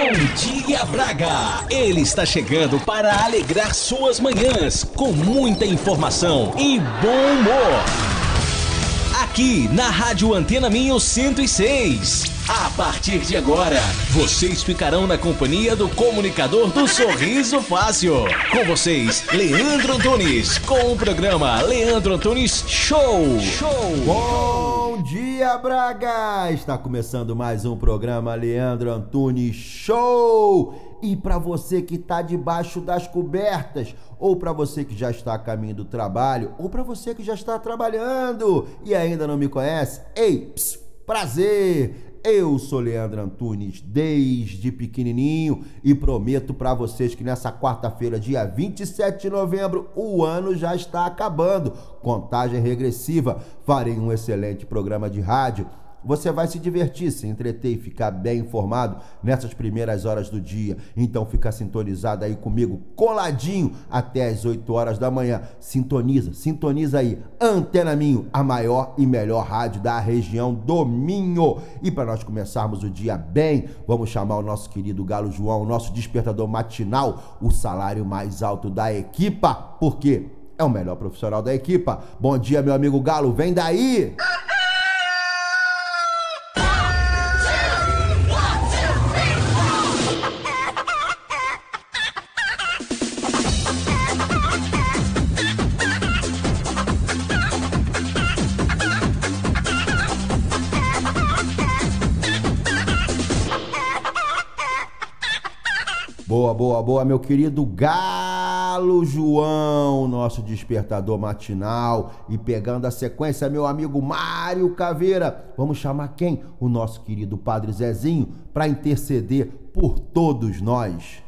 Bom dia, Braga! Ele está chegando para alegrar suas manhãs com muita informação e bom humor. Aqui na Rádio Antena Minho 106. A partir de agora, vocês ficarão na companhia do comunicador do Sorriso Fácil. Com vocês, Leandro Antunes, com o programa Leandro Antunes Show. Show! Bom dia, Braga! Está começando mais um programa Leandro Antunes Show. E para você que está debaixo das cobertas, ou para você que já está a caminho do trabalho, ou para você que já está trabalhando e ainda não me conhece, ei, pss, prazer! Eu sou Leandro Antunes desde pequenininho e prometo para vocês que nessa quarta-feira, dia 27 de novembro, o ano já está acabando. Contagem regressiva. Farei um excelente programa de rádio você vai se divertir, se entreter e ficar bem informado nessas primeiras horas do dia. Então fica sintonizado aí comigo, coladinho até as 8 horas da manhã. Sintoniza, sintoniza aí. Antena Minho, a maior e melhor rádio da região do Minho. E para nós começarmos o dia bem, vamos chamar o nosso querido Galo João, nosso despertador matinal, o salário mais alto da equipa, porque é o melhor profissional da equipa. Bom dia, meu amigo Galo, vem daí! Boa, boa, boa, meu querido Galo João, nosso despertador matinal. E pegando a sequência, meu amigo Mário Caveira. Vamos chamar quem? O nosso querido Padre Zezinho, para interceder por todos nós.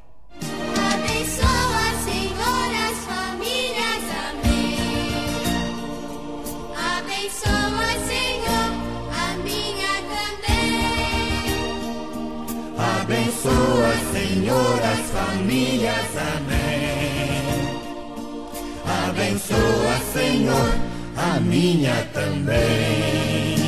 Abençoa, Senhor, as famílias. Amém. Abençoa, Senhor, a minha também.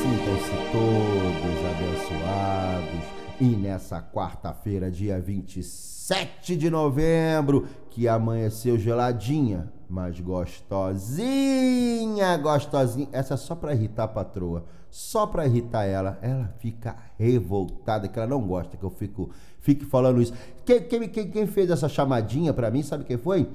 Sintam-se todos abençoados. E nessa quarta-feira, dia 27 de novembro, que amanheceu geladinha, mas gostosinha, gostosinha. Essa é só para irritar a patroa só para irritar ela. Ela fica revoltada, que ela não gosta que eu fico, fique falando isso. Quem, quem, quem fez essa chamadinha para mim, sabe quem foi?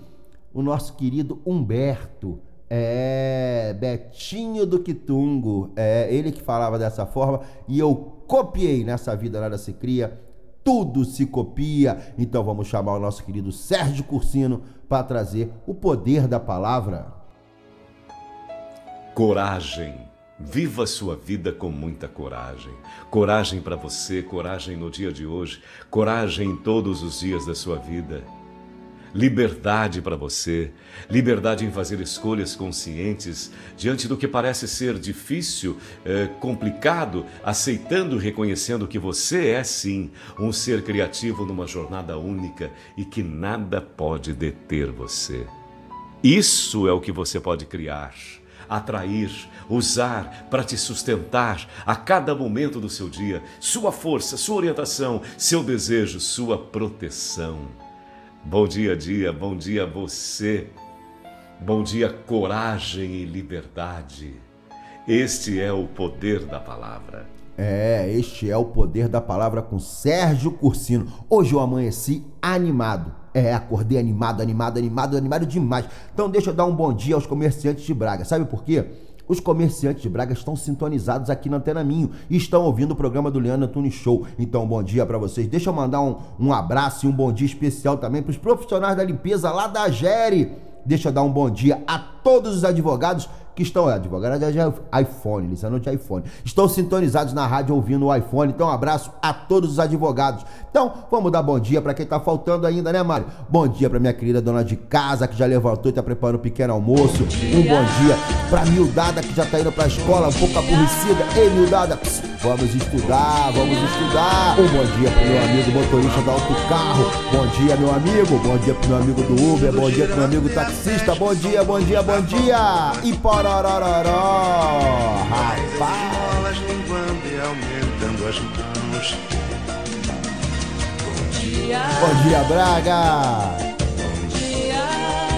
O nosso querido Humberto. É, Betinho do Quitungo. É ele que falava dessa forma e eu copiei nessa vida nada se cria. Tudo se copia. Então vamos chamar o nosso querido Sérgio Cursino para trazer o poder da palavra. Coragem Viva a sua vida com muita coragem. Coragem para você, coragem no dia de hoje, coragem em todos os dias da sua vida. Liberdade para você, liberdade em fazer escolhas conscientes diante do que parece ser difícil, é, complicado, aceitando e reconhecendo que você é sim um ser criativo numa jornada única e que nada pode deter você. Isso é o que você pode criar atrair, usar para te sustentar a cada momento do seu dia, sua força, sua orientação, seu desejo, sua proteção. Bom dia, dia, bom dia você. Bom dia, coragem e liberdade. Este é o poder da palavra. É, este é o poder da palavra com Sérgio Cursino. Hoje eu amanheci animado. É, acordei animado, animado, animado, animado demais. Então deixa eu dar um bom dia aos comerciantes de Braga. Sabe por quê? Os comerciantes de Braga estão sintonizados aqui na Antena Minho e estão ouvindo o programa do Leandro Antunes Show. Então, bom dia para vocês. Deixa eu mandar um, um abraço e um bom dia especial também para os profissionais da limpeza lá da Gere. Deixa eu dar um bom dia a todos os advogados que estão, é, advogado de iPhone, eles andam de iPhone, estão sintonizados na rádio ouvindo o iPhone. Então, um abraço a todos os advogados. Então, vamos dar bom dia para quem tá faltando ainda, né, Mário? Bom dia para minha querida dona de casa que já levantou e tá preparando um pequeno almoço. Um bom dia pra Mildada que já tá indo pra escola, um pouco aborrecida. Ei, Mildada, vamos estudar, vamos estudar. Um bom dia pro meu amigo motorista do autocarro. Bom dia, meu amigo. Bom dia pro meu amigo do Uber. Bom dia pro meu amigo taxista. Bom dia, bom dia, bom dia. E para Pororororó, rapaz. linguando e aumentando as mãos. dia. Bom dia, Braga. Bom dia.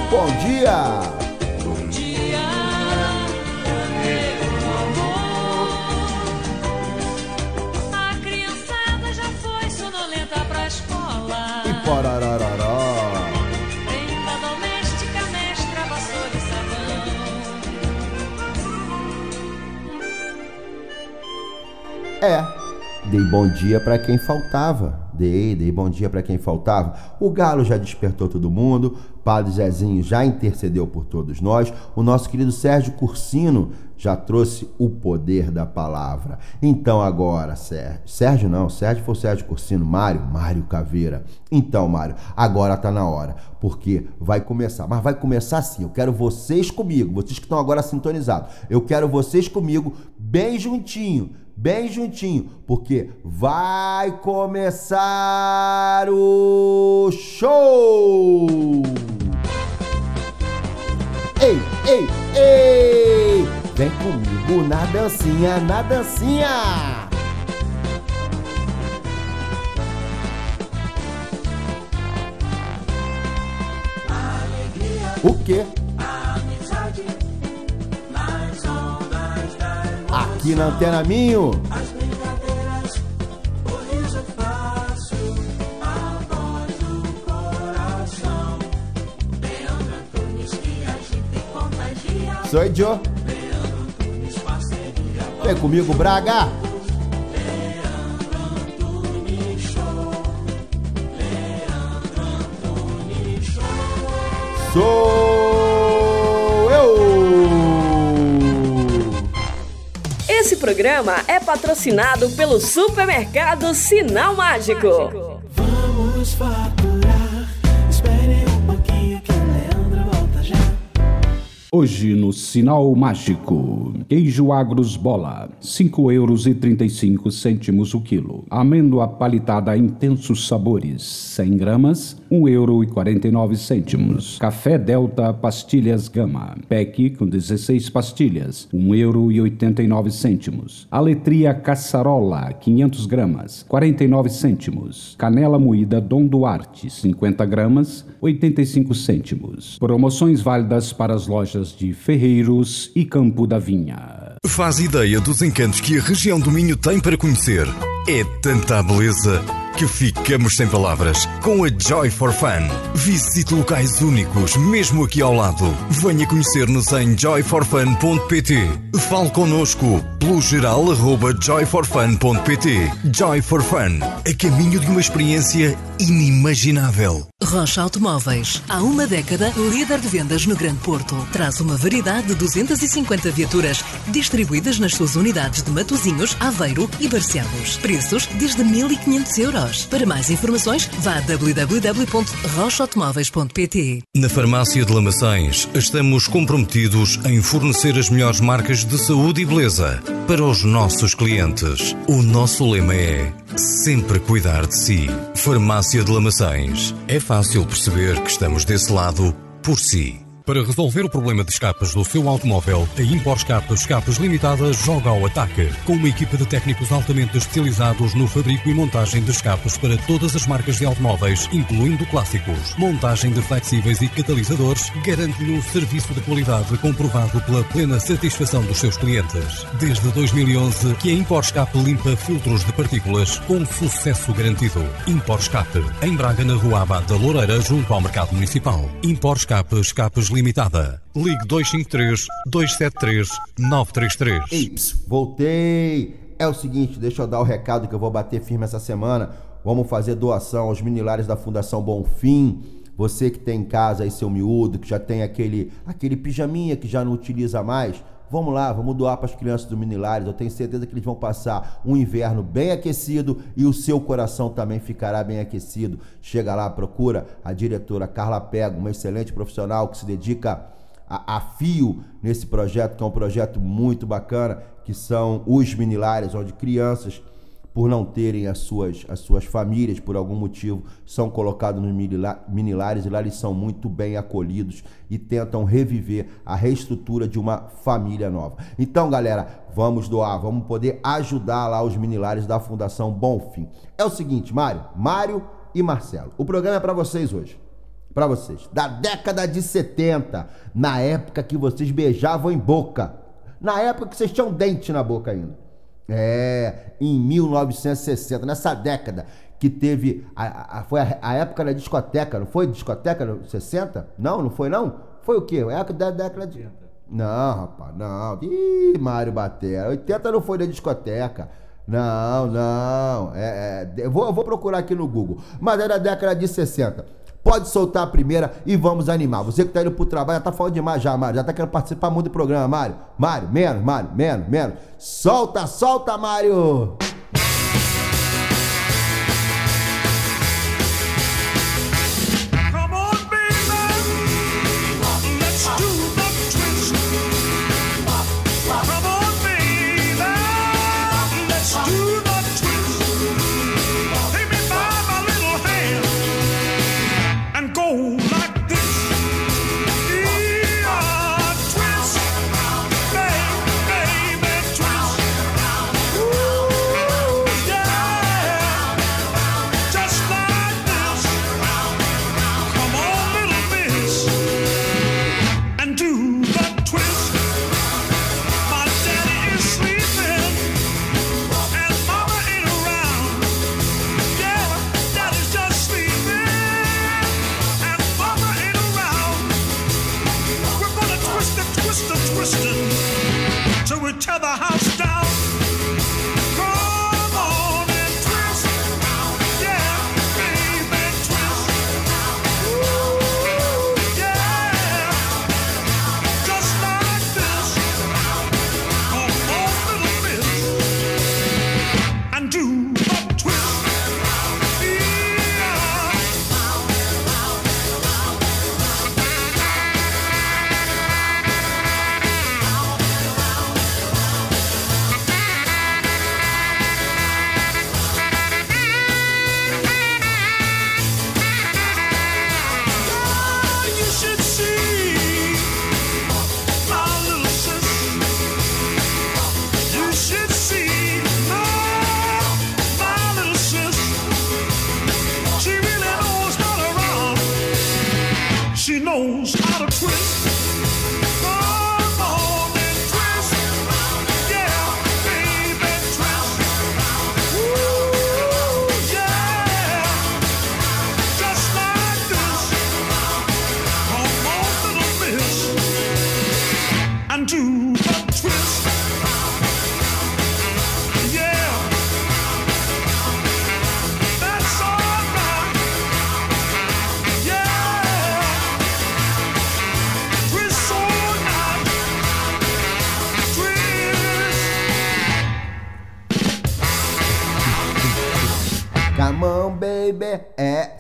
Bom dia. É. Dei bom dia para quem faltava. Dei, dei bom dia para quem faltava. O galo já despertou todo mundo. Padre Zezinho já intercedeu por todos nós. O nosso querido Sérgio Cursino já trouxe o poder da palavra. Então agora, Sérgio. Sérgio não, Sérgio foi o Sérgio Cursino. Mário, Mário Caveira. Então, Mário, agora tá na hora. Porque vai começar. Mas vai começar assim. Eu quero vocês comigo. Vocês que estão agora sintonizados. Eu quero vocês comigo, bem juntinho bem juntinho, porque vai começar o show! Ei, ei, ei! Vem comigo na dancinha, na dancinha! O quê? Aqui na Antena Minho. As brincadeiras, o riso fácil, a Esse programa é patrocinado pelo supermercado Sinal Mágico. Vamos faturar, espere um pouquinho que o Leandro volta já. Hoje no Sinal Mágico, queijo agros bola, cinco euros e trinta e cinco cêntimos o quilo. Amêndoa palitada intensos sabores, 100 gramas, um euro e quarenta e nove cêntimos. Café Delta pastilhas Gama, PEC com 16 pastilhas, um euro e oitenta e nove cêntimos. Aletria Caçarola, 500 gramas, quarenta e nove cêntimos. Canela moída Dom Duarte, 50 gramas, 85 cêntimos. Promoções válidas para as lojas de Ferreiros e Campo da Vinha. Faz ideia dos encantos que a região do Minho tem para conhecer. É tanta beleza que ficamos sem palavras. Com a Joy for Fun. Visite locais únicos, mesmo aqui ao lado. Venha conhecer-nos em joyforfun.pt. Fale connosco pelo geral arroba joyforfun.pt. Joy for Fun. A caminho de uma experiência inimaginável. Rocha Automóveis. Há uma década, líder de vendas no Grande Porto. Traz uma variedade de 250 viaturas distribuídas nas suas unidades de Matozinhos, Aveiro e Barcelos. Preços desde 1.500 euros. Para mais informações, vá a www.rochaautomóveis.pt. Na Farmácia de Lamaçães, estamos comprometidos em fornecer as melhores marcas de saúde e beleza para os nossos clientes. O nosso lema é sempre cuidar de si. Farmácia de Lamaçães. É fácil perceber que estamos desse lado por si. Para resolver o problema de escapas do seu automóvel, a Impor Escapas Escapas Limitada joga ao ataque. Com uma equipa de técnicos altamente especializados no fabrico e montagem de escapes para todas as marcas de automóveis, incluindo clássicos. Montagem de flexíveis e catalisadores garante-lhe um serviço de qualidade comprovado pela plena satisfação dos seus clientes. Desde 2011 que a Impor Escape limpa filtros de partículas com sucesso garantido. Impor Escape, em Braga, na Rua Abad da Loureira, junto ao Mercado Municipal. Impor Escape Escapes Limitada. Ligue 253 273 933. Eips, voltei. É o seguinte, deixa eu dar o recado que eu vou bater firme essa semana. Vamos fazer doação aos minilares da Fundação Bonfim. Você que tem em casa aí seu miúdo, que já tem aquele, aquele pijaminha que já não utiliza mais, vamos lá, vamos doar para as crianças do Minilares. Eu tenho certeza que eles vão passar um inverno bem aquecido e o seu coração também ficará bem aquecido. Chega lá, procura a diretora Carla Pego, uma excelente profissional que se dedica a, a fio nesse projeto, que é um projeto muito bacana, que são os Minilares, onde crianças por não terem as suas, as suas famílias, por algum motivo, são colocados nos minilares e lá eles são muito bem acolhidos e tentam reviver a reestrutura de uma família nova. Então, galera, vamos doar, vamos poder ajudar lá os minilares da Fundação Bonfim. É o seguinte, Mário, Mário e Marcelo. O programa é pra vocês hoje. Pra vocês. Da década de 70, na época que vocês beijavam em boca. Na época que vocês tinham dente na boca ainda. É, em 1960, nessa década que teve. A, a- foi a, a época da discoteca, não foi? Discoteca no 60? Não, não foi não? Foi o quê? É a da década de. Não, rapaz, não. Ih, Mário Batera. 80 não foi da discoteca. Não, não. É, é, eu, vou, eu vou procurar aqui no Google. Mas é da década de 60. Pode soltar a primeira e vamos animar. Você que tá indo pro trabalho, já tá falando demais já, Mário. Já tá querendo participar muito do programa, Mário. Mário, menos, Mário, menos, menos. Solta, solta, Mário!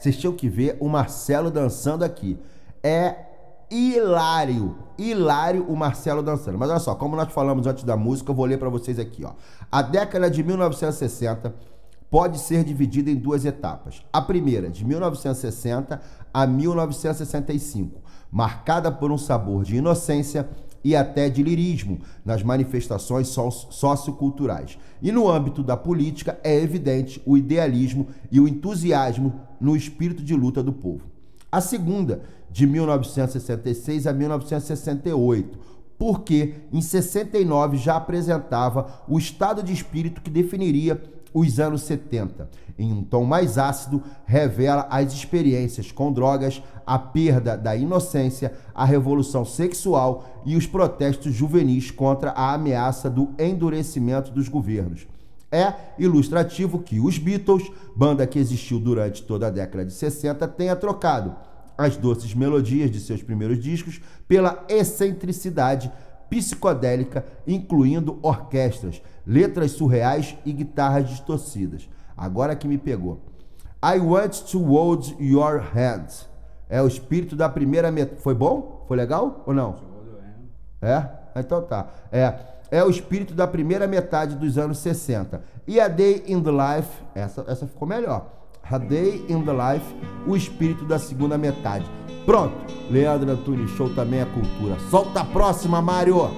Vocês tinham que ver o Marcelo dançando aqui. É hilário. Hilário o Marcelo dançando. Mas olha só, como nós falamos antes da música, eu vou ler pra vocês aqui, ó. A década de 1960 pode ser dividida em duas etapas. A primeira, de 1960 a 1965, marcada por um sabor de inocência e até de lirismo nas manifestações so- socioculturais. E no âmbito da política é evidente o idealismo e o entusiasmo no espírito de luta do povo. A segunda, de 1966 a 1968, porque em 69 já apresentava o estado de espírito que definiria os anos 70. Em um tom mais ácido, revela as experiências com drogas, a perda da inocência, a revolução sexual e os protestos juvenis contra a ameaça do endurecimento dos governos. É ilustrativo que os Beatles, banda que existiu durante toda a década de 60, tenha trocado as doces melodias de seus primeiros discos pela excentricidade psicodélica, incluindo orquestras, letras surreais e guitarras distorcidas. Agora que me pegou. I want to hold your hand. É o espírito da primeira metade. Foi bom? Foi legal ou não? É? Então tá. É, é o espírito da primeira metade dos anos 60. E a Day in the Life, essa, essa ficou melhor. A Day in the Life, o espírito da segunda metade. Pronto. Leandro Antunes Show também é cultura. Solta a próxima, Mário.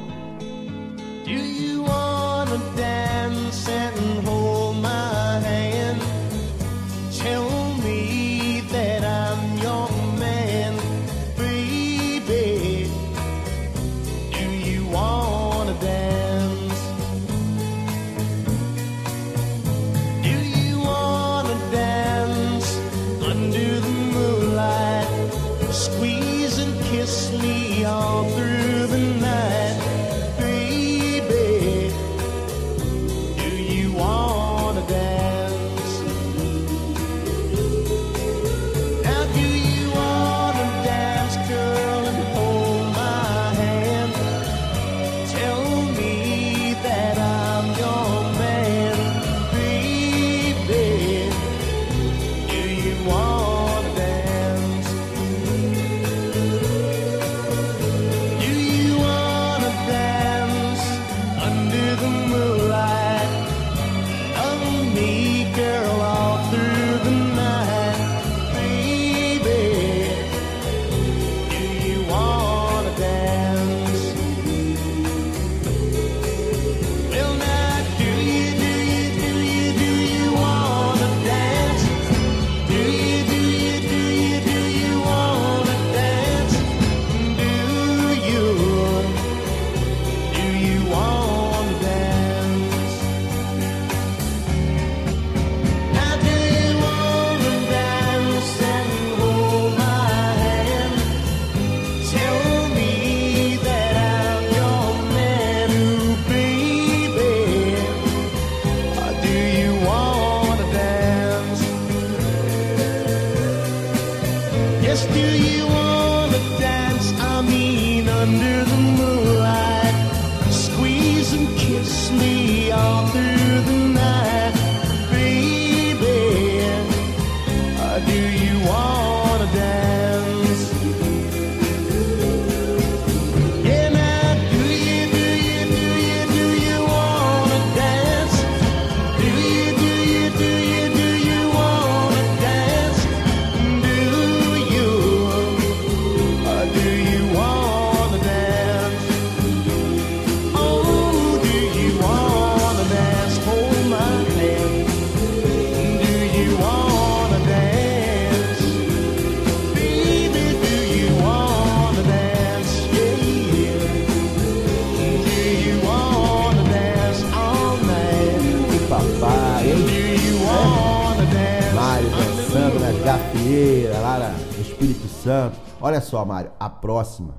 Espírito Santo. Olha só, Mário, a próxima.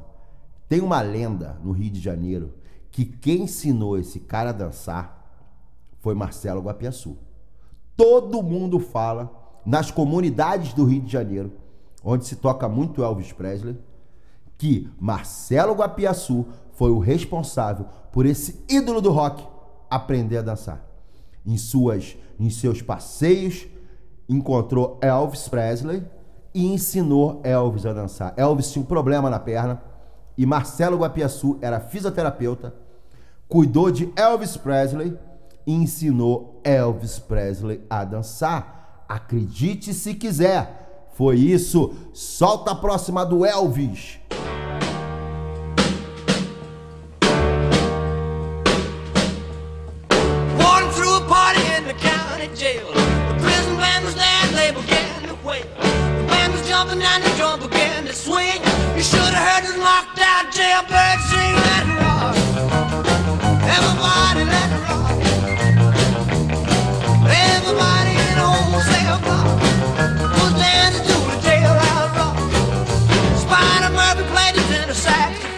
Tem uma lenda no Rio de Janeiro que quem ensinou esse cara a dançar foi Marcelo Guapiaçu. Todo mundo fala nas comunidades do Rio de Janeiro, onde se toca muito Elvis Presley, que Marcelo Guapiaçu foi o responsável por esse ídolo do rock aprender a dançar. Em suas em seus passeios encontrou Elvis Presley e ensinou Elvis a dançar. Elvis tinha um problema na perna e Marcelo Guapiaçu era fisioterapeuta, cuidou de Elvis Presley e ensinou Elvis Presley a dançar. Acredite se quiser. Foi isso. Solta a próxima do Elvis. Jumping and the drum began to swing. You should have heard this knocked out jailbird sing. Let it rock. Everybody let it rock. Everybody in the whole cell block was dancing to the jailhouse rock. Spider Murphy played his tenor saxophone.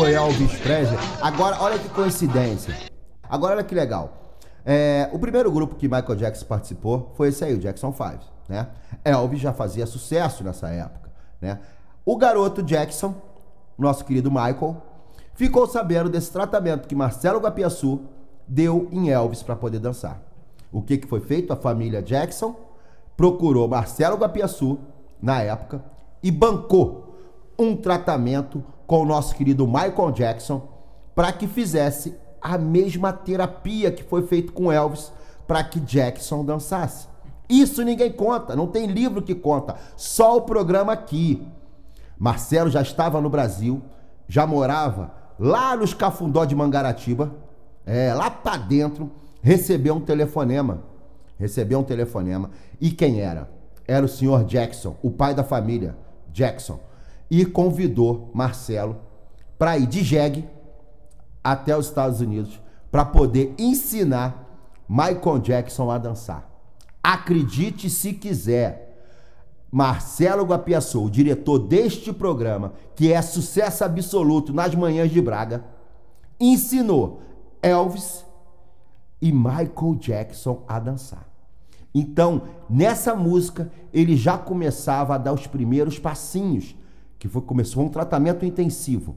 Esse foi Elvis Presley. Agora, olha que coincidência. Agora, olha que legal. É, o primeiro grupo que Michael Jackson participou foi esse aí, o Jackson 5, né? Elvis já fazia sucesso nessa época, né? O garoto Jackson, nosso querido Michael, ficou sabendo desse tratamento que Marcelo Guapiaçu deu em Elvis para poder dançar. O que, que foi feito? A família Jackson procurou Marcelo Guapiaçu, na época, e bancou um tratamento com o nosso querido Michael Jackson para que fizesse a mesma terapia que foi feito com Elvis para que Jackson dançasse. Isso ninguém conta, não tem livro que conta, só o programa aqui. Marcelo já estava no Brasil, já morava lá nos Cafundó de Mangaratiba, é, lá para dentro, recebeu um telefonema. Recebeu um telefonema. E quem era? Era o senhor Jackson, o pai da família, Jackson. E convidou Marcelo para ir de jegue até os Estados Unidos para poder ensinar Michael Jackson a dançar. Acredite se quiser. Marcelo Guapiaçu, o diretor deste programa, que é sucesso absoluto nas manhãs de Braga, ensinou Elvis e Michael Jackson a dançar. Então, nessa música, ele já começava a dar os primeiros passinhos, que foi começou um tratamento intensivo.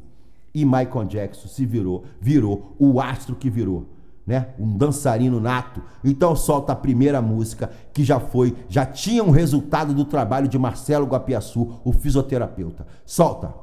E Michael Jackson se virou, virou o astro que virou. né? Um dançarino nato. Então solta a primeira música que já foi, já tinha um resultado do trabalho de Marcelo Guapiaçu, o fisioterapeuta. Solta.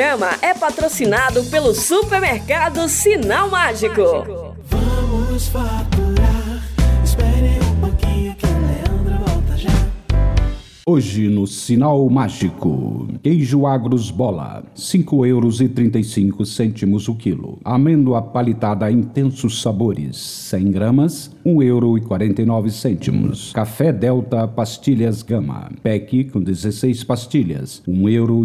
Programa é patrocinado pelo supermercado Sinal Mágico. Vamos faturar. Espere um pouquinho que o Leandro volta já. Hoje no Sinal Mágico, queijo Agros Bola, cinco euros o quilo. Amêndoa palitada intensos sabores, 100 gramas, um euro. Café Delta pastilhas Gama, pack com 16 pastilhas, um euro.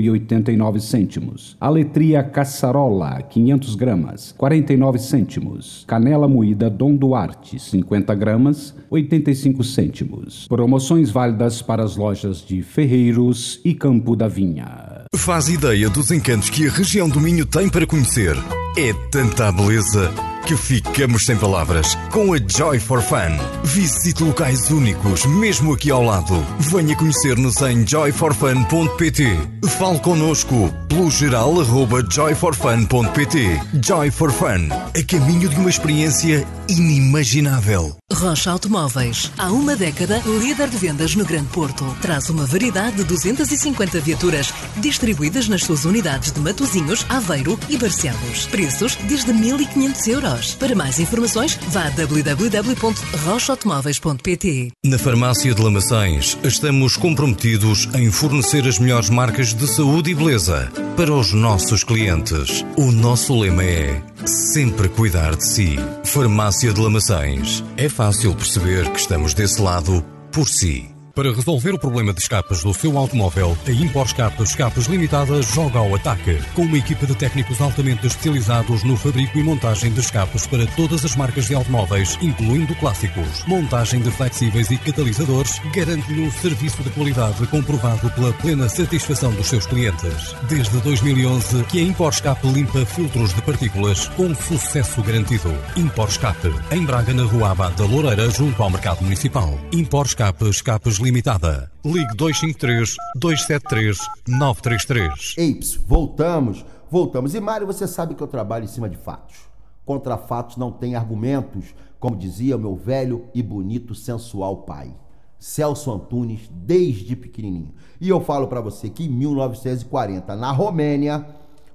Aletria Caçarola, 500 gramas, 49 cêntimos. Canela moída Dom Duarte, 50 gramas, 85 cêntimos. Promoções válidas para as lojas de Ferreiros e Campo da Vinha. Faz ideia dos encantos que a região do Minho tem para conhecer. É tanta beleza que ficamos sem palavras. Com a Joy for Fun. Visite locais únicos, mesmo aqui ao lado. Venha conhecer-nos em joyforfun.pt. Fale connosco pelo geral joyforfun.pt. Joy for Fun. A caminho de uma experiência inimaginável. Rocha Automóveis. Há uma década, líder de vendas no Grande Porto. Traz uma variedade de 250 viaturas distribuídas nas suas unidades de Matozinhos, Aveiro e Barcelos. Preços desde 1.500 euros. Para mais informações, vá a www.rochaautomóveis.pt. Na Farmácia de Lamaçães, estamos comprometidos em fornecer as melhores marcas de saúde e beleza para os nossos clientes. O nosso lema é sempre cuidar de si. Farmácia de Lamaçães. É fácil perceber que estamos desse lado por si. Para resolver o problema de escapes do seu automóvel, a Impor Escapes Escapes Limitada joga ao ataque. Com uma equipa de técnicos altamente especializados no fabrico e montagem de escapes para todas as marcas de automóveis, incluindo clássicos. Montagem de flexíveis e catalisadores garante-lhe um serviço de qualidade comprovado pela plena satisfação dos seus clientes. Desde 2011 que a Impor Escape limpa filtros de partículas com sucesso garantido. Impor Escape, em Braga, na Rua Abad da Loureira, junto ao Mercado Municipal. Impor Escape Escapes Limitada. Ligue 253 273 933. Eips, voltamos, voltamos. E Mário, você sabe que eu trabalho em cima de fatos. Contra fatos não tem argumentos, como dizia o meu velho e bonito sensual pai. Celso Antunes, desde pequenininho. E eu falo pra você que em 1940, na Romênia,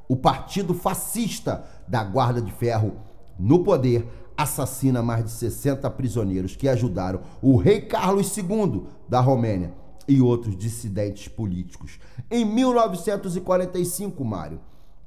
o partido fascista da Guarda de Ferro no poder assassina mais de 60 prisioneiros que ajudaram o rei Carlos II da Romênia e outros dissidentes políticos. Em 1945, Mário,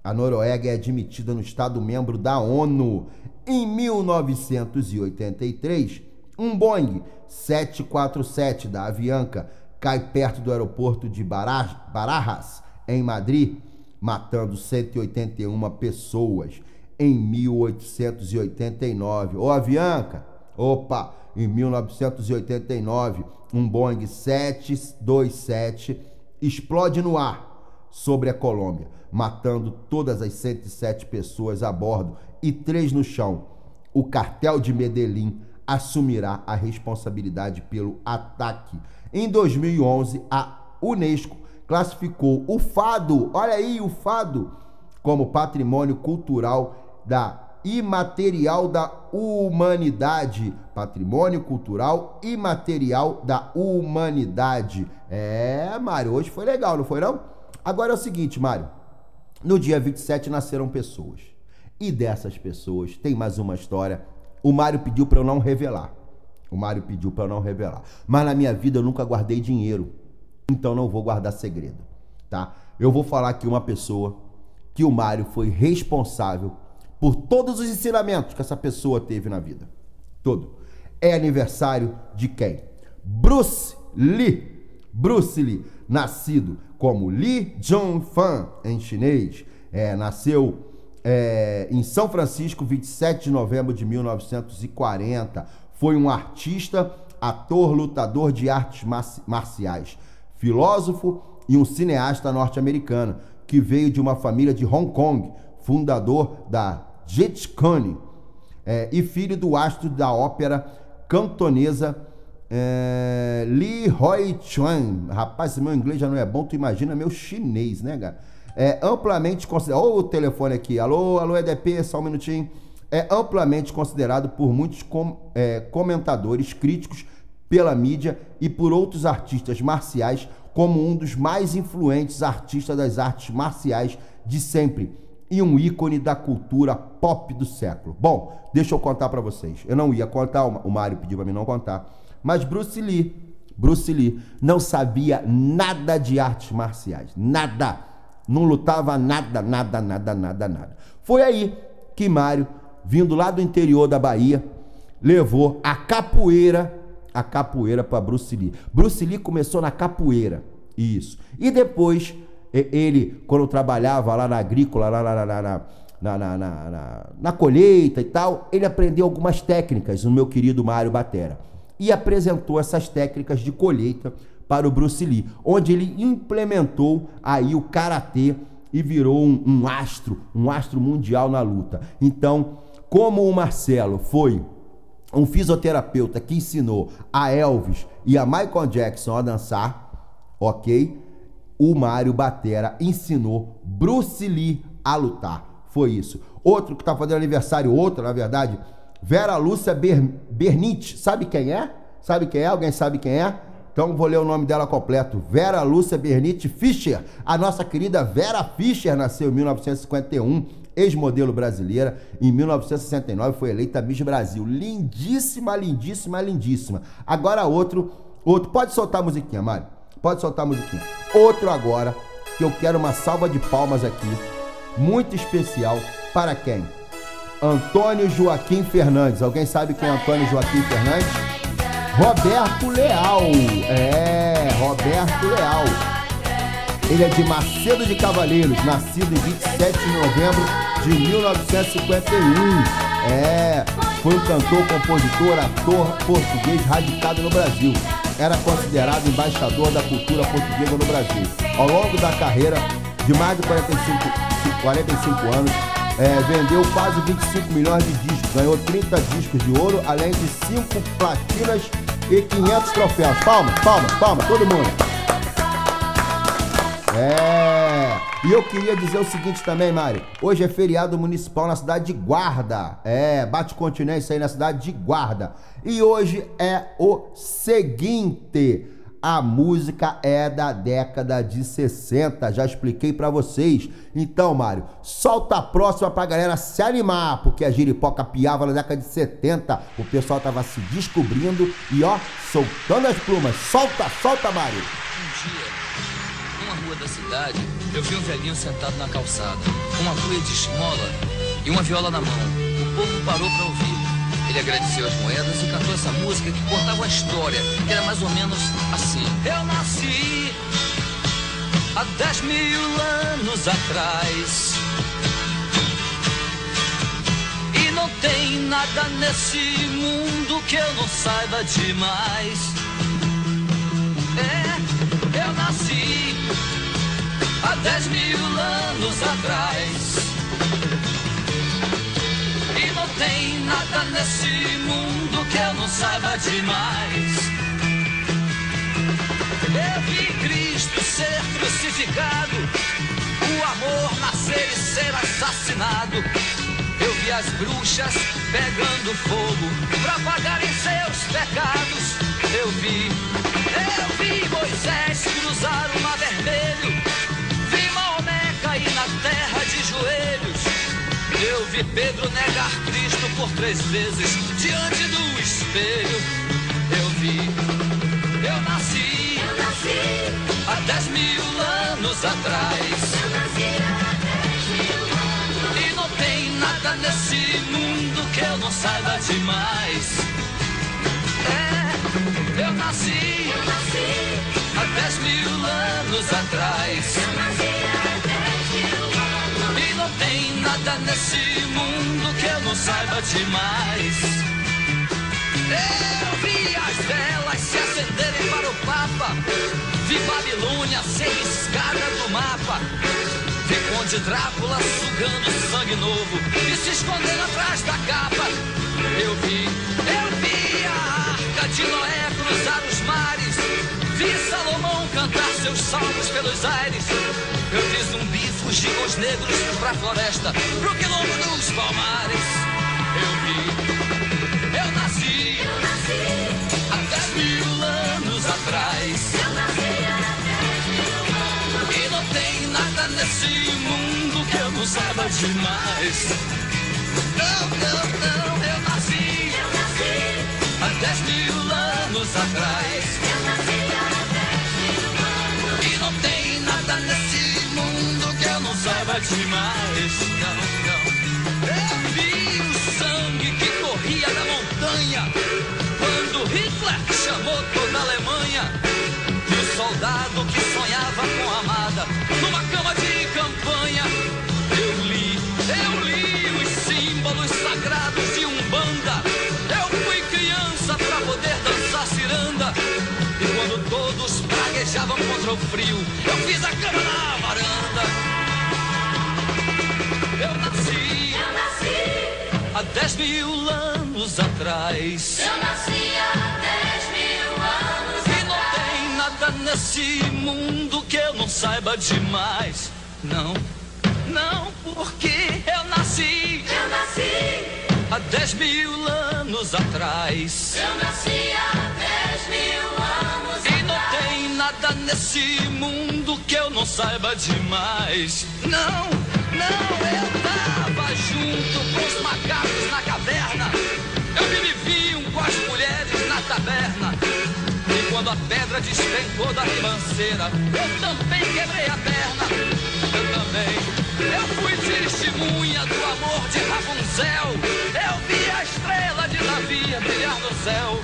a Noruega é admitida no Estado membro da ONU. Em 1983, um Boeing 747 da Avianca cai perto do aeroporto de Bara- Barajas, em Madrid, matando 181 pessoas. Em 1889, ô Avianca, opa, em 1989, um Boeing 727 explode no ar sobre a Colômbia, matando todas as 107 pessoas a bordo e três no chão. O cartel de Medellín assumirá a responsabilidade pelo ataque. Em 2011, a Unesco classificou o fado, olha aí o fado, como patrimônio cultural da imaterial da humanidade, patrimônio cultural imaterial da humanidade. É, Mário, hoje foi legal, não foi não? Agora é o seguinte, Mário. No dia 27 nasceram pessoas. E dessas pessoas tem mais uma história. O Mário pediu para eu não revelar. O Mário pediu para eu não revelar. Mas na minha vida eu nunca guardei dinheiro. Então não vou guardar segredo, tá? Eu vou falar aqui uma pessoa que o Mário foi responsável por todos os ensinamentos que essa pessoa teve na vida. Todo. É aniversário de quem? Bruce Lee. Bruce Lee, nascido como Lee Jong-fan em chinês, é, nasceu é, em São Francisco, 27 de novembro de 1940. Foi um artista, ator, lutador de artes marci- marciais, filósofo e um cineasta norte-americano que veio de uma família de Hong Kong, fundador da Kune, é, e filho do astro da ópera cantonesa é, Li Hoi Chuan. Rapaz, se meu inglês já não é bom, tu imagina meu chinês, né, cara? É amplamente considerado. Olha o telefone aqui. Alô, alô, EDP, só um minutinho. É amplamente considerado por muitos com- é, comentadores críticos pela mídia e por outros artistas marciais como um dos mais influentes artistas das artes marciais de sempre e um ícone da cultura pop do século. Bom, deixa eu contar pra vocês. Eu não ia contar, o Mário pediu pra mim não contar. Mas Bruce Lee, Bruce Lee não sabia nada de artes marciais, nada. Não lutava nada, nada, nada, nada, nada. Foi aí que Mário, vindo lá do interior da Bahia, levou a capoeira, a capoeira para Bruce Lee. Bruce Lee começou na capoeira, isso. E depois ele, quando trabalhava lá na agrícola, lá na, na, na, na, na, na, na- colheita e tal, ele aprendeu algumas técnicas no meu querido Mário Batera. E apresentou essas técnicas de colheita para o Bruce Lee, onde ele implementou aí o karatê e virou um, um astro, um astro mundial na luta. Então, como o Marcelo foi um fisioterapeuta que ensinou a Elvis e a Michael Jackson a dançar, ok? O Mário Batera ensinou Bruce Lee a lutar. Foi isso. Outro que tá fazendo aniversário, outro, na verdade, Vera Lúcia Ber Bernite. Sabe quem é? Sabe quem é? Alguém sabe quem é? Então vou ler o nome dela completo. Vera Lúcia Bernite Fischer. A nossa querida Vera Fischer nasceu em 1951, ex-modelo brasileira. Em 1969 foi eleita Miss Brasil. Lindíssima, lindíssima, lindíssima. Agora outro, outro. Pode soltar a musiquinha, Mário. Pode soltar a musiquinha. Outro agora, que eu quero uma salva de palmas aqui, muito especial, para quem? Antônio Joaquim Fernandes. Alguém sabe quem é Antônio Joaquim Fernandes? Roberto Leal. É, Roberto Leal. Ele é de Macedo de Cavaleiros, nascido em 27 de novembro de 1951. É, foi um cantor, compositor, ator português radicado no Brasil. Era considerado embaixador da cultura portuguesa no Brasil. Ao longo da carreira de mais de 45, 45 anos, é, vendeu quase 25 milhões de discos, ganhou 30 discos de ouro, além de 5 platinas e 500 troféus. Palmas, palmas, palmas, todo mundo. É. E eu queria dizer o seguinte também, Mário. Hoje é feriado municipal na cidade de Guarda. É, bate continência aí na cidade de Guarda. E hoje é o seguinte. A música é da década de 60, já expliquei pra vocês. Então, Mário, solta a próxima pra galera se animar, porque a giripoca piava na década de 70. O pessoal tava se descobrindo e ó, soltando as plumas. Solta, solta, Mário. Um dia, numa rua da cidade, eu vi um velhinho sentado na calçada, com uma cuia de esmola e uma viola na mão. O povo parou para ouvir. Ele agradeceu as moedas e cantou essa música que contava uma história, que era mais ou menos assim. Eu nasci há 10 mil anos atrás. E não tem nada nesse mundo que eu não saiba demais. É, 10 mil anos atrás. E não tem nada nesse mundo que eu não saiba demais. Eu vi Cristo ser crucificado, o amor nascer e ser assassinado. Eu vi as bruxas pegando fogo pra pagarem seus pecados. Eu vi, eu vi Moisés cruzar o mar vermelho. Eu vi Pedro negar Cristo por três vezes diante do espelho. Eu vi, eu nasci, eu nasci há dez mil anos atrás. E não tem nada nesse mundo que eu não saiba demais. É, eu nasci, eu nasci há dez mil anos atrás. Nesse mundo que eu não saiba demais. Eu vi as velas se acenderem para o Papa. Vi Babilônia ser escada do mapa. Vi Conde Drácula sugando sangue novo e se escondendo atrás da capa. Eu vi seus salmos pelos aires. Eu vi zumbi fugir com os negros pra floresta, pro quilombo dos palmares. Eu vi, eu nasci, eu nasci dez mil anos atrás. Eu nasci dez mil anos. E não tem nada nesse mundo que eu não saiba demais. Não, não, não, eu nasci, eu nasci há dez mil anos atrás. Não saiba demais. Não, não. Eu dez mil anos atrás. Eu nasci há dez mil anos E não tem nada nesse mundo que eu não saiba demais. Não, não, porque eu nasci. Eu nasci há dez mil anos atrás. Eu nasci há dez mil anos E não tem nada nesse mundo que eu não saiba demais. Não, não, eu tava junto com os macacos na caverna. Eu me viviam com as mulheres na taberna. E quando a pedra despencou da ribanceira, eu também quebrei a perna. Eu também. Eu fui testemunha do amor de Rapunzel. Eu vi a estrela de Davi brilhar no céu.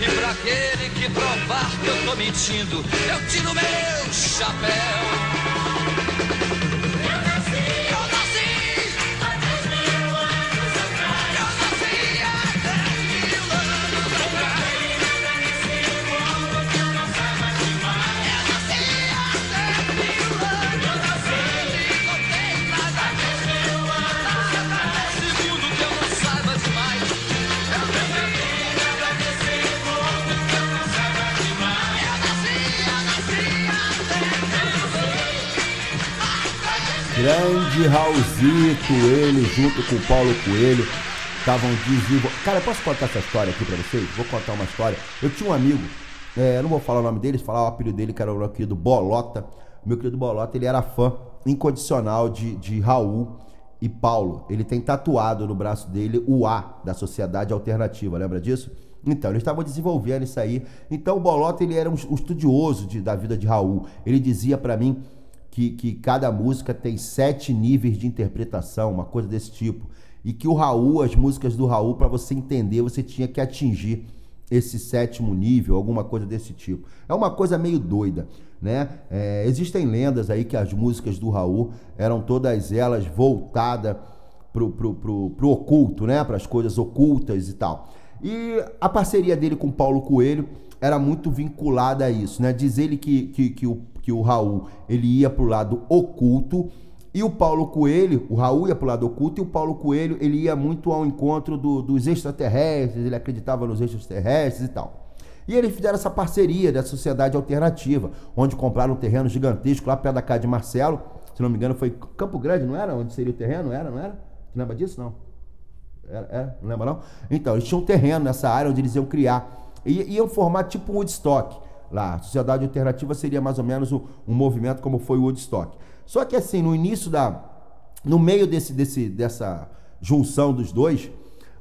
E pra aquele que provar que eu tô mentindo, eu tiro meu chapéu. Grande Raulzito, ele junto com o Paulo Coelho estavam desenvolvendo. Cara, posso contar essa história aqui pra vocês? Vou contar uma história. Eu tinha um amigo, é, não vou falar o nome dele, falar o apelido dele, que era o meu querido Bolota. Meu querido Bolota, ele era fã incondicional de, de Raul e Paulo. Ele tem tatuado no braço dele o A da Sociedade Alternativa, lembra disso? Então, eles estavam desenvolvendo isso aí. Então, o Bolota, ele era um, um estudioso de- da vida de Raul. Ele dizia pra mim que, que cada música tem sete níveis de interpretação, uma coisa desse tipo. E que o Raul, as músicas do Raul, para você entender, você tinha que atingir esse sétimo nível, alguma coisa desse tipo. É uma coisa meio doida, né? É, existem lendas aí que as músicas do Raul eram todas elas voltadas pro, pro, pro, pro oculto, né? Para as coisas ocultas e tal. E a parceria dele com Paulo Coelho era muito vinculada a isso, né? Diz ele que, que, que, o, que o Raul ele ia pro lado oculto e o Paulo Coelho, o Raul ia pro lado oculto e o Paulo Coelho ele ia muito ao encontro do- dos extraterrestres, ele acreditava nos extraterrestres e tal. E eles fizeram essa parceria da sociedade alternativa, onde compraram um terreno gigantesco lá perto da casa de Marcelo. Se não me engano, foi Campo Grande, não era? Onde seria o terreno? Era, não era? Lembra disso? Não. Era, era? Não lembra não? Então, eles tinham um terreno nessa área onde eles iam criar. E iam formar tipo um Woodstock lá. A sociedade alternativa seria mais ou menos um, um movimento como foi o Woodstock. Só que assim, no início da. No meio desse, desse, dessa junção dos dois,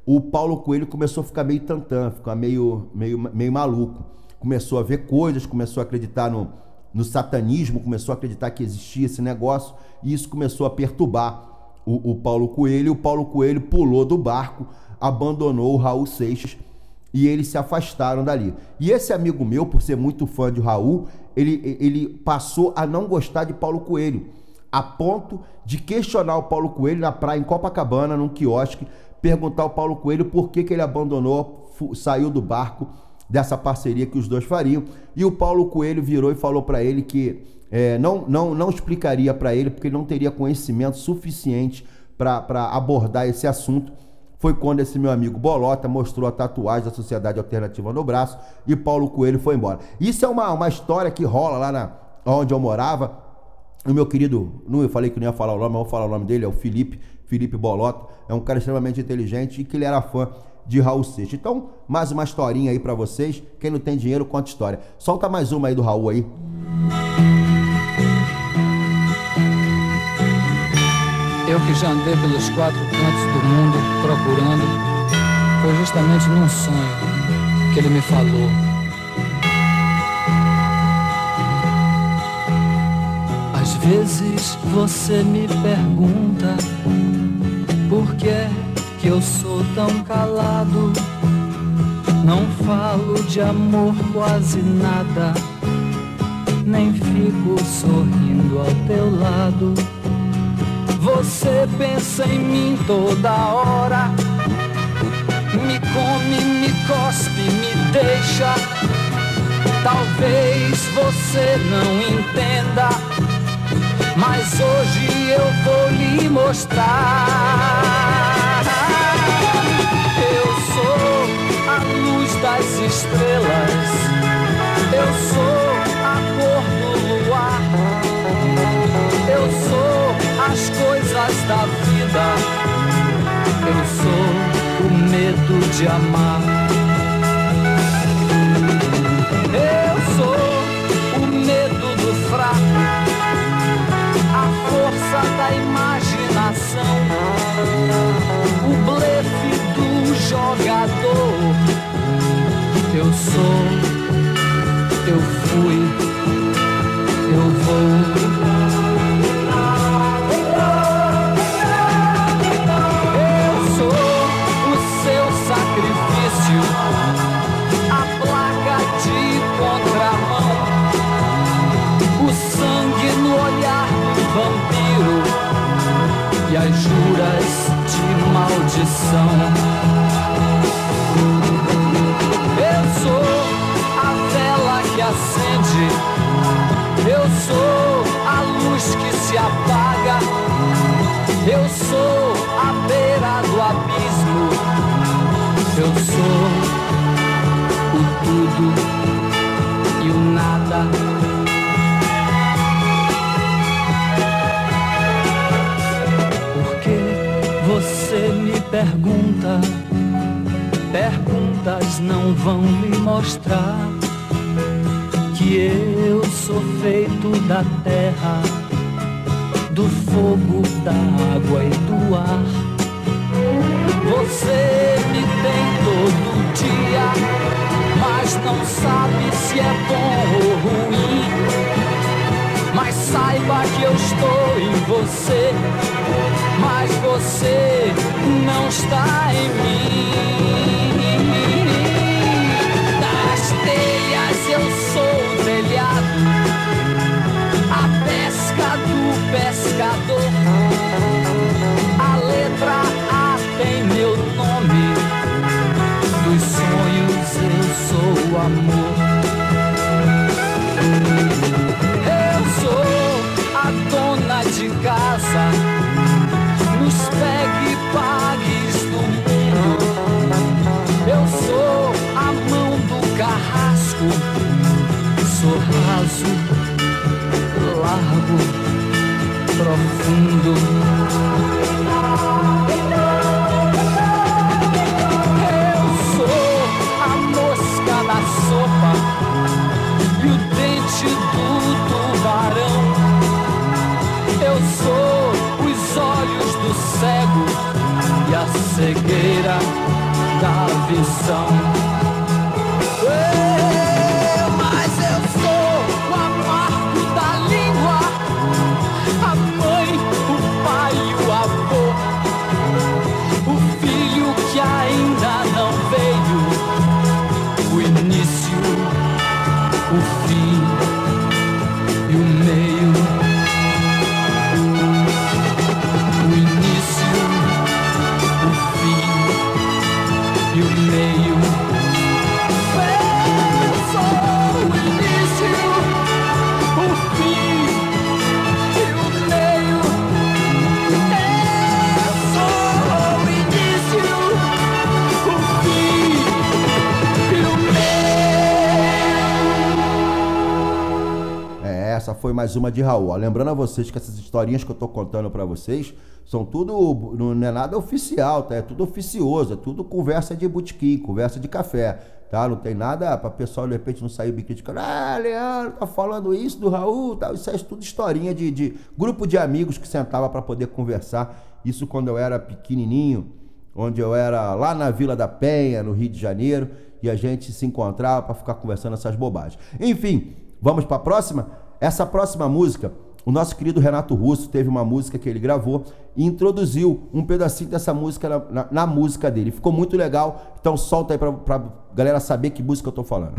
o Paulo Coelho começou a ficar meio tantã, ficar meio, meio, meio maluco. Começou a ver coisas, começou a acreditar no, no satanismo, começou a acreditar que existia esse negócio, e isso começou a perturbar o, o Paulo Coelho. E o Paulo Coelho pulou do barco, abandonou o Raul Seixas e eles se afastaram dali. E esse amigo meu, por ser muito fã de Raul, ele, ele passou a não gostar de Paulo Coelho, a ponto de questionar o Paulo Coelho na praia em Copacabana, num quiosque, perguntar ao Paulo Coelho por que, que ele abandonou, saiu do barco dessa parceria que os dois fariam. E o Paulo Coelho virou e falou para ele que é, não, não, não explicaria para ele, porque ele não teria conhecimento suficiente para abordar esse assunto foi quando esse meu amigo Bolota mostrou a tatuagem da Sociedade Alternativa no braço e Paulo Coelho foi embora. Isso é uma, uma história que rola lá na, onde eu morava. O meu querido, não eu falei que não ia falar o nome, mas vou falar o nome dele, é o Felipe, Felipe Bolota. É um cara extremamente inteligente e que ele era fã de Raul Seixas. Então, mais uma historinha aí pra vocês. Quem não tem dinheiro, conta história. Solta mais uma aí do Raul aí. Eu que já andei pelos quatro cantos do mundo procurando, foi justamente num sonho que ele me falou. Às vezes você me pergunta por que é que eu sou tão calado. Não falo de amor quase nada, nem fico sorrindo ao teu lado. Você pensa em mim toda hora. Me come, me cospe, me deixa. Talvez você não entenda, mas hoje eu vou lhe mostrar. Eu sou a luz das estrelas. Eu sou as coisas da vida. Eu sou o medo de amar. Eu sou o medo do fraco, a força da imaginação, o blefe do jogador. Eu sou, eu fui, sou o tudo e o nada. Porque você me pergunta, perguntas não vão me mostrar que eu sou feito da terra, do fogo, da água e do ar. Você me todo dia, mas não sabe se é bom ou ruim. Mas saiba que eu estou em você, mas você não está em mim. Das telhas eu sou o telhado, amor. Eu sou a dona de casa, nos pegue e pagues do mundo. Eu sou a mão do carrasco, sou raso, largo, profundo. Cegueira da visão. Foi mais uma de Raul. Lembrando a vocês que essas historinhas que eu tô contando pra vocês são tudo, não é nada oficial, tá? É tudo oficioso, é tudo conversa de botequim, conversa de café, tá? Não tem nada pra pessoal de repente não sair me criticando. Ah, Leandro, tá falando isso do Raul, tal. Isso é tudo historinha de, de grupo de amigos que sentava pra poder conversar. Isso quando eu era pequenininho, onde eu era lá na Vila da Penha, no Rio de Janeiro, e a gente se encontrava pra ficar conversando essas bobagens. Enfim, vamos pra próxima? Essa próxima música, o nosso querido Renato Russo teve uma música que ele gravou e introduziu um pedacinho dessa música na, na- na música dele. Ficou muito legal, então solta aí pra, pra galera saber que música eu tô falando.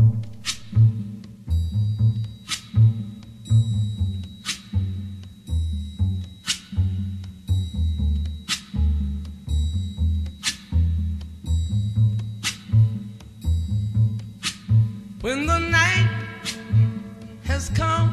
When the night has come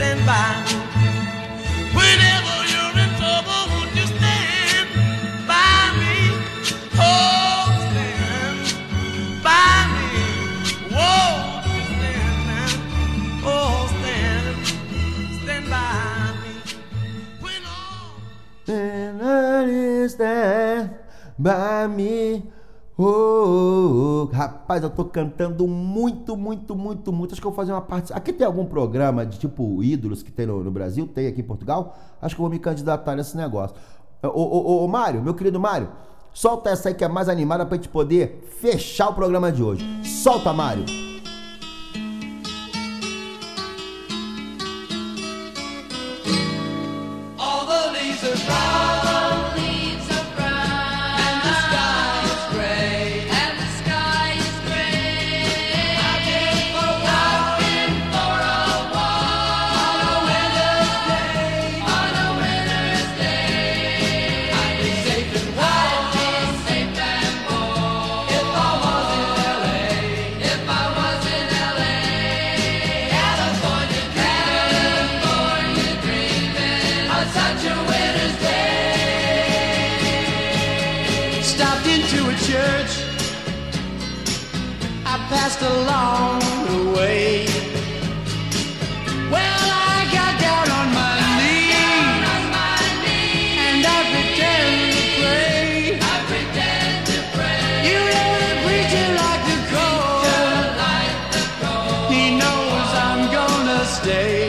Stand by. Whenever you're in trouble, won't you stand by me? Oh, stand by me. Whoa, you stand now. Oh, stand, stand by me. When all stand by me. Oh, rapaz, eu tô cantando muito, muito, muito, muito. Acho que eu vou fazer uma parte. Aqui tem algum programa de tipo ídolos que tem no, no Brasil? Tem aqui em Portugal? Acho que eu vou me candidatar nesse negócio. Ô, ô, ô, ô, Mário, meu querido Mário, solta essa aí que é mais animada pra gente poder fechar o programa de hoje. Solta, Mário. Stay.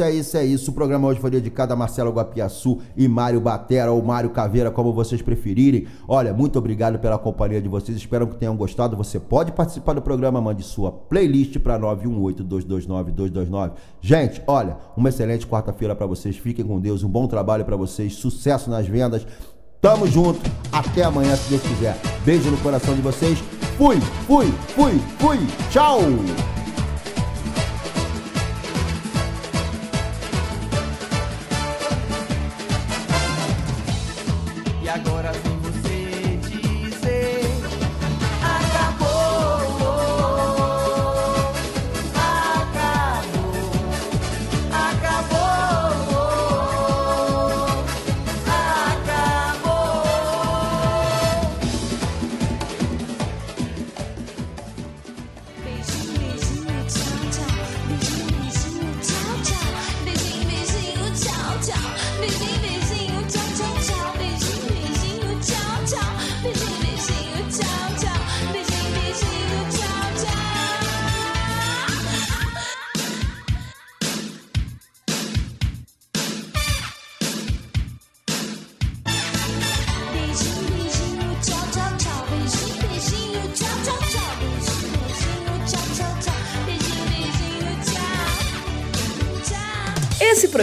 Isso, é isso, é isso. O programa hoje foi dedicado a Marcelo Guapiaçu e Mário Batera, ou Mário Caveira, como vocês preferirem. Olha, muito obrigado pela companhia de vocês. Espero que tenham gostado. Você pode participar do programa, mande sua playlist para 918-229-229. Gente, olha, uma excelente quarta-feira para vocês. Fiquem com Deus, um bom trabalho para vocês, sucesso nas vendas. Tamo junto. Até amanhã, se Deus quiser. Beijo no coração de vocês. Fui, fui, fui, fui. Tchau.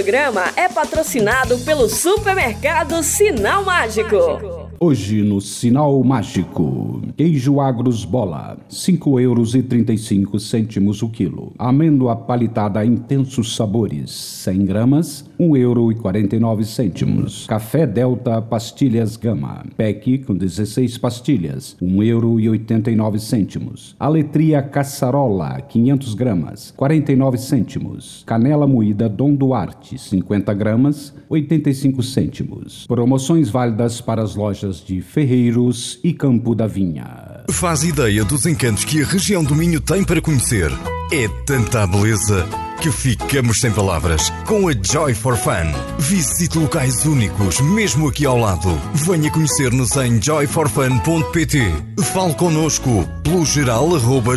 Programa é patrocinado pelo supermercado Sinal Mágico. Hoje no Sinal Mágico, queijo Agros Bola, 5 euros e 35 cêntimos o quilo. Amêndoa palitada intensos sabores, 100 gramas, 1 euro e 49 cêntimos. Café Delta pastilhas Gama, PEC com 16 pastilhas, 1 euro e 89 cêntimos. Aletria Caçarola, 500 gramas, 49 cêntimos. Canela moída Dom Duarte, 50 gramas, 85 cêntimos. Promoções válidas para as lojas de Ferreiros e Campo da Vinha. Faz ideia dos encantos que a região do Minho tem para conhecer. É tanta beleza que ficamos sem palavras. Com a Joy for Fun. Visite locais únicos, mesmo aqui ao lado. Venha conhecer-nos em joyforfun.pt. Fale connosco pelo geral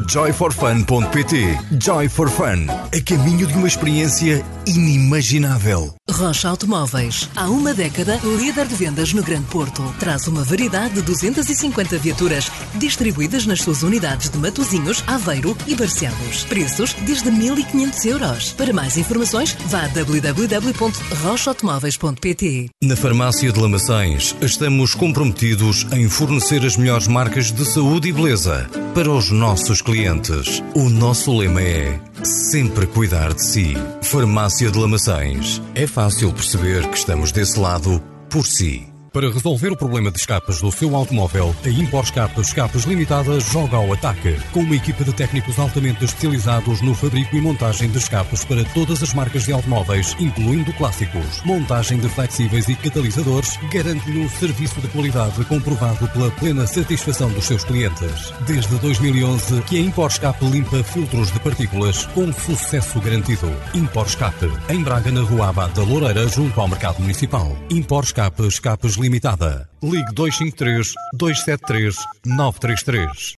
joyforfun.pt. Joy for Fun. A caminho de uma experiência inimaginável. Rocha Automóveis. Há uma década, líder de vendas no Grande Porto. Traz uma variedade de 250 viaturas distribuídas nas suas unidades de Matozinhos, Aveiro e Barcelos. Preços desde 1.500 euros. Para mais informações, vá a www.rochaautomóveis.pt. Na Farmácia de Lamaçães, estamos comprometidos em fornecer as melhores marcas de saúde e beleza para os nossos clientes. O nosso lema é sempre cuidar de si. Farmácia de Lamaçães. É fácil perceber que estamos desse lado por si. Para resolver o problema de escapas do seu automóvel, a Impor Escapas Escapas Limitada joga ao ataque. Com uma equipa de técnicos altamente especializados no fabrico e montagem de escapes para todas as marcas de automóveis, incluindo clássicos. Montagem de flexíveis e catalisadores garante-lhe um serviço de qualidade comprovado pela plena satisfação dos seus clientes. Desde 2011 que a Impor Escape limpa filtros de partículas com sucesso garantido. Impor Escape, em Braga, na Rua Abad da Loureira, junto ao Mercado Municipal. Impor Escape Escapes Limitada. Ligue 253 273 933.